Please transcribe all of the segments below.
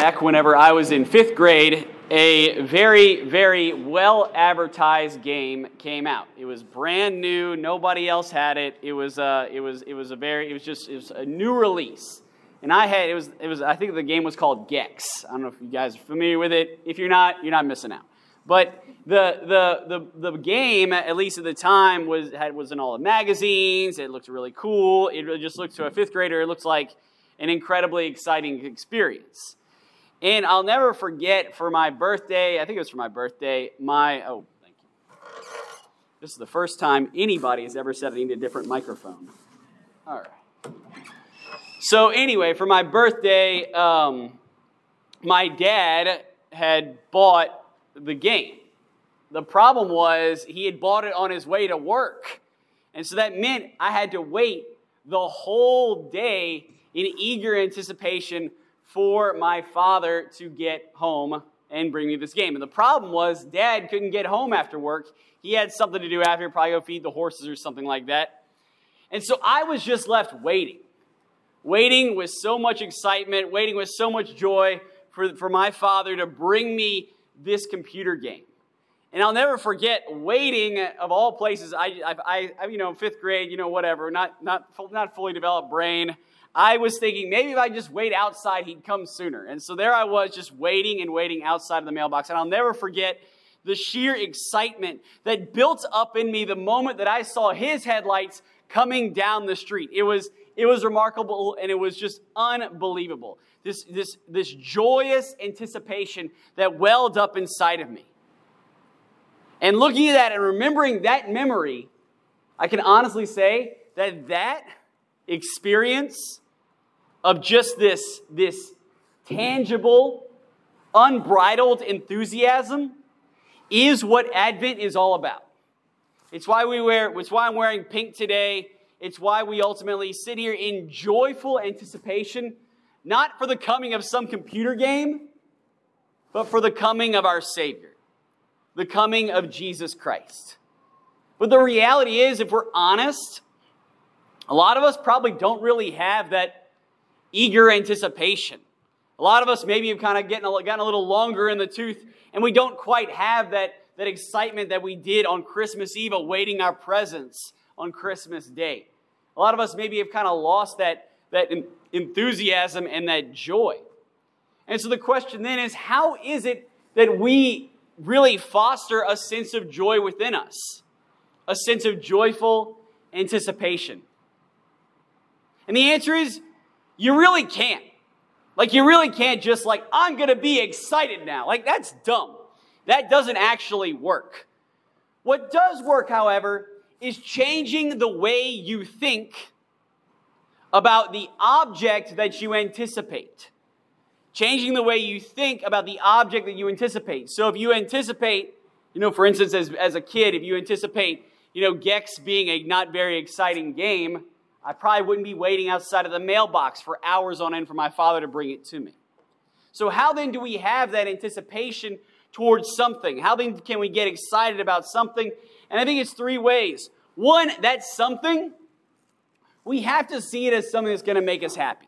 back whenever I was in fifth grade, a very, very well advertised game came out. It was brand new. Nobody else had it. It was, uh, it was, it was a very, it was just, it was a new release. And I had, it was, it was, I think the game was called Gex. I don't know if you guys are familiar with it. If you're not, you're not missing out. But the, the, the, the game, at least at the time, was, had, was in all the magazines. It looked really cool. It just looked to a fifth grader, it looks like an incredibly exciting experience. And I'll never forget for my birthday, I think it was for my birthday, my, oh, thank you. This is the first time anybody has ever said I need a different microphone. All right. So, anyway, for my birthday, um, my dad had bought the game. The problem was he had bought it on his way to work. And so that meant I had to wait the whole day in eager anticipation for my father to get home and bring me this game. And the problem was, dad couldn't get home after work. He had something to do after, probably go feed the horses or something like that. And so I was just left waiting, waiting with so much excitement, waiting with so much joy for, for my father to bring me this computer game. And I'll never forget waiting of all places. I, I, I, you know, fifth grade, you know, whatever, not, not, not fully developed brain. I was thinking maybe if I just wait outside, he'd come sooner. And so there I was just waiting and waiting outside of the mailbox. And I'll never forget the sheer excitement that built up in me the moment that I saw his headlights coming down the street. It was, it was remarkable and it was just unbelievable. This, this, this joyous anticipation that welled up inside of me. And looking at that and remembering that memory, I can honestly say that that experience of just this, this tangible, unbridled enthusiasm is what Advent is all about. It's why we wear, it's why I'm wearing pink today. It's why we ultimately sit here in joyful anticipation, not for the coming of some computer game, but for the coming of our Savior, the coming of Jesus Christ. But the reality is, if we're honest, a lot of us probably don't really have that eager anticipation. A lot of us maybe have kind of getting, gotten a little longer in the tooth, and we don't quite have that, that excitement that we did on Christmas Eve, awaiting our presents on Christmas Day. A lot of us maybe have kind of lost that, that enthusiasm and that joy. And so the question then is how is it that we really foster a sense of joy within us? A sense of joyful anticipation. And the answer is, you really can't. Like, you really can't just, like, I'm to be excited now. Like, that's dumb. That doesn't actually work. What does work, however, is changing the way you think about the object that you anticipate. Changing the way you think about the object that you anticipate. So if you anticipate, you know, for instance, as, as a kid, if you anticipate, you know, Gex being a not very exciting game, I probably wouldn't be waiting outside of the mailbox for hours on end for my father to bring it to me. So, how then do we have that anticipation towards something? How then can we get excited about something? And I think it's three ways. One, that's something, we have to see it as something that's going to make us happy.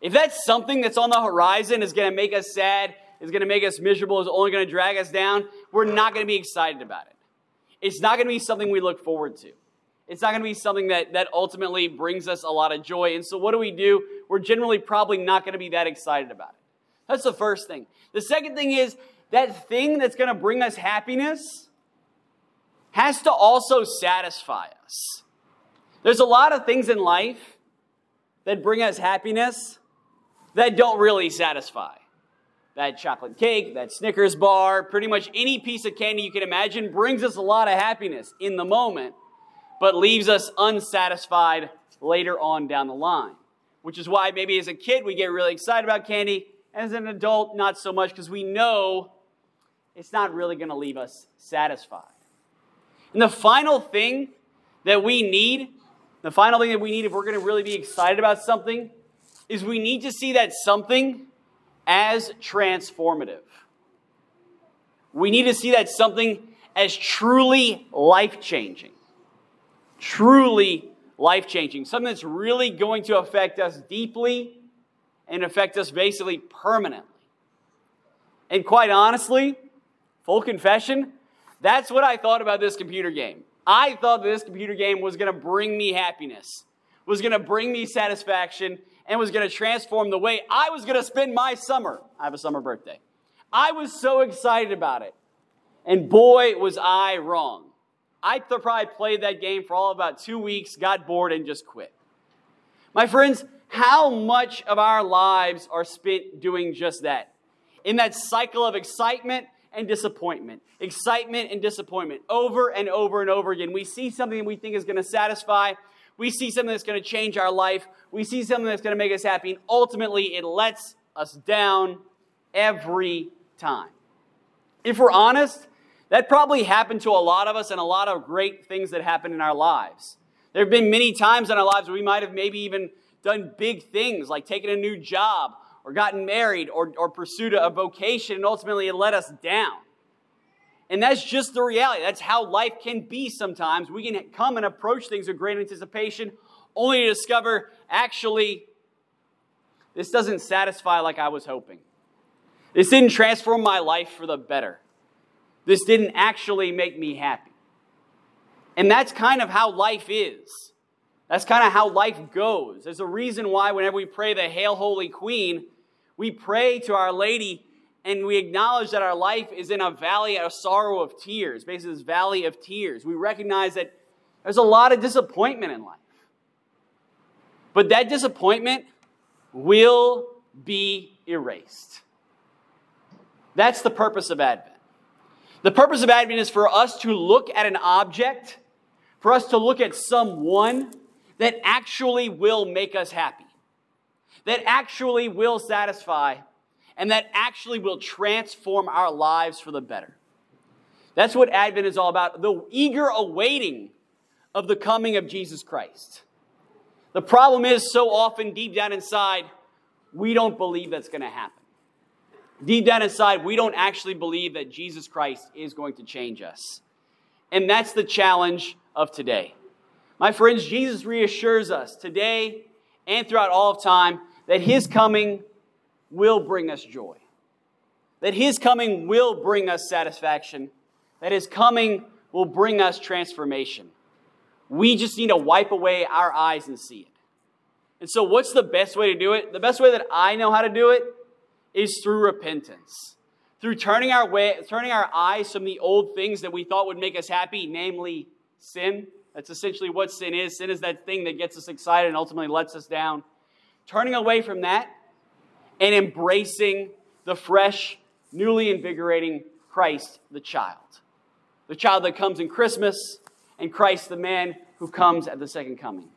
If that's something that's on the horizon is going to make us sad, is going to make us miserable, is only going to drag us down, we're not going to be excited about it. It's not going to be something we look forward to. It's not going to be something that, that ultimately brings us a lot of joy. And so, what do we do? We're generally probably not going to be that excited about it. That's the first thing. The second thing is that thing that's going to bring us happiness has to also satisfy us. There's a lot of things in life that bring us happiness that don't really satisfy. That chocolate cake, that Snickers bar, pretty much any piece of candy you can imagine brings us a lot of happiness in the moment but leaves us unsatisfied later on down the line. Which is why maybe as a kid we get really excited about candy, as an adult, not so much because we know it's not really going to leave us satisfied. And the final thing that we need, the final thing that we need if we're going to really be excited about something, is we need to see that something as transformative. We need to see that something as truly life changing truly life changing, something that's really going to affect us deeply and affect us basically permanently. And quite honestly, full confession, that's what I thought about this computer game. I thought this computer game was going to bring me happiness, was going to bring me satisfaction, and was going to transform the way I was going to spend my summer. I have a summer birthday. I was so excited about it. And boy, was I wrong. I probably played that game for all about two weeks, got bored, and just quit. My friends, how much of our lives are spent doing just that? In that cycle of excitement and disappointment, excitement and disappointment, over and over and over again. We see something we think is going to satisfy. We see something that's going to change our life. We see something that's going to make us happy. And ultimately, it lets us down every time. If we're honest, that probably happened to a lot of us and a lot of great things that happen in our lives. There have been many times in our lives where we might have maybe even done big things like taken a new job or gotten married or, or pursued a vocation, and ultimately it let us down. And that's just the reality. That's how life can be sometimes. We can come and approach things with great anticipation, only to discover actually, this doesn't satisfy like I was hoping. This didn't transform my life for the better. This didn't actually make me happy. And that's kind of how life is. That's kind of how life goes. There's a reason why, whenever we pray the Hail Holy Queen, we pray to Our Lady and we acknowledge that our life is in a valley of sorrow of tears, basically, this valley of tears. We recognize that there's a lot of disappointment in life. But that disappointment will be erased. That's the purpose of Advent. The purpose of Advent is for us to look at an object, for us to look at someone that actually will make us happy, that actually will satisfy, and that actually will transform our lives for the better. That's what Advent is all about the eager awaiting of the coming of Jesus Christ. The problem is, so often deep down inside, we don't believe that's going to happen. Deep down inside, we don't actually believe that Jesus Christ is going to change us. And that's the challenge of today. My friends, Jesus reassures us today and throughout all of time that his coming will bring us joy, that his coming will bring us satisfaction, that his coming will bring us transformation. We just need to wipe away our eyes and see it. And so, what's the best way to do it? The best way that I know how to do it is through repentance. Through turning our way, turning our eyes from the old things that we thought would make us happy, namely sin, that's essentially what sin is. Sin is that thing that gets us excited and ultimately lets us down. Turning away from that and embracing the fresh, newly invigorating Christ the child. The child that comes in Christmas and Christ the man who comes at the second coming.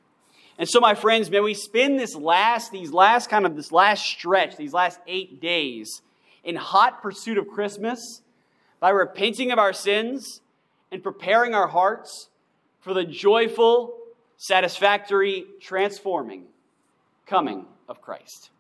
And so, my friends, may we spend this last, these last kind of this last stretch, these last eight days, in hot pursuit of Christmas by repenting of our sins and preparing our hearts for the joyful, satisfactory, transforming coming of Christ.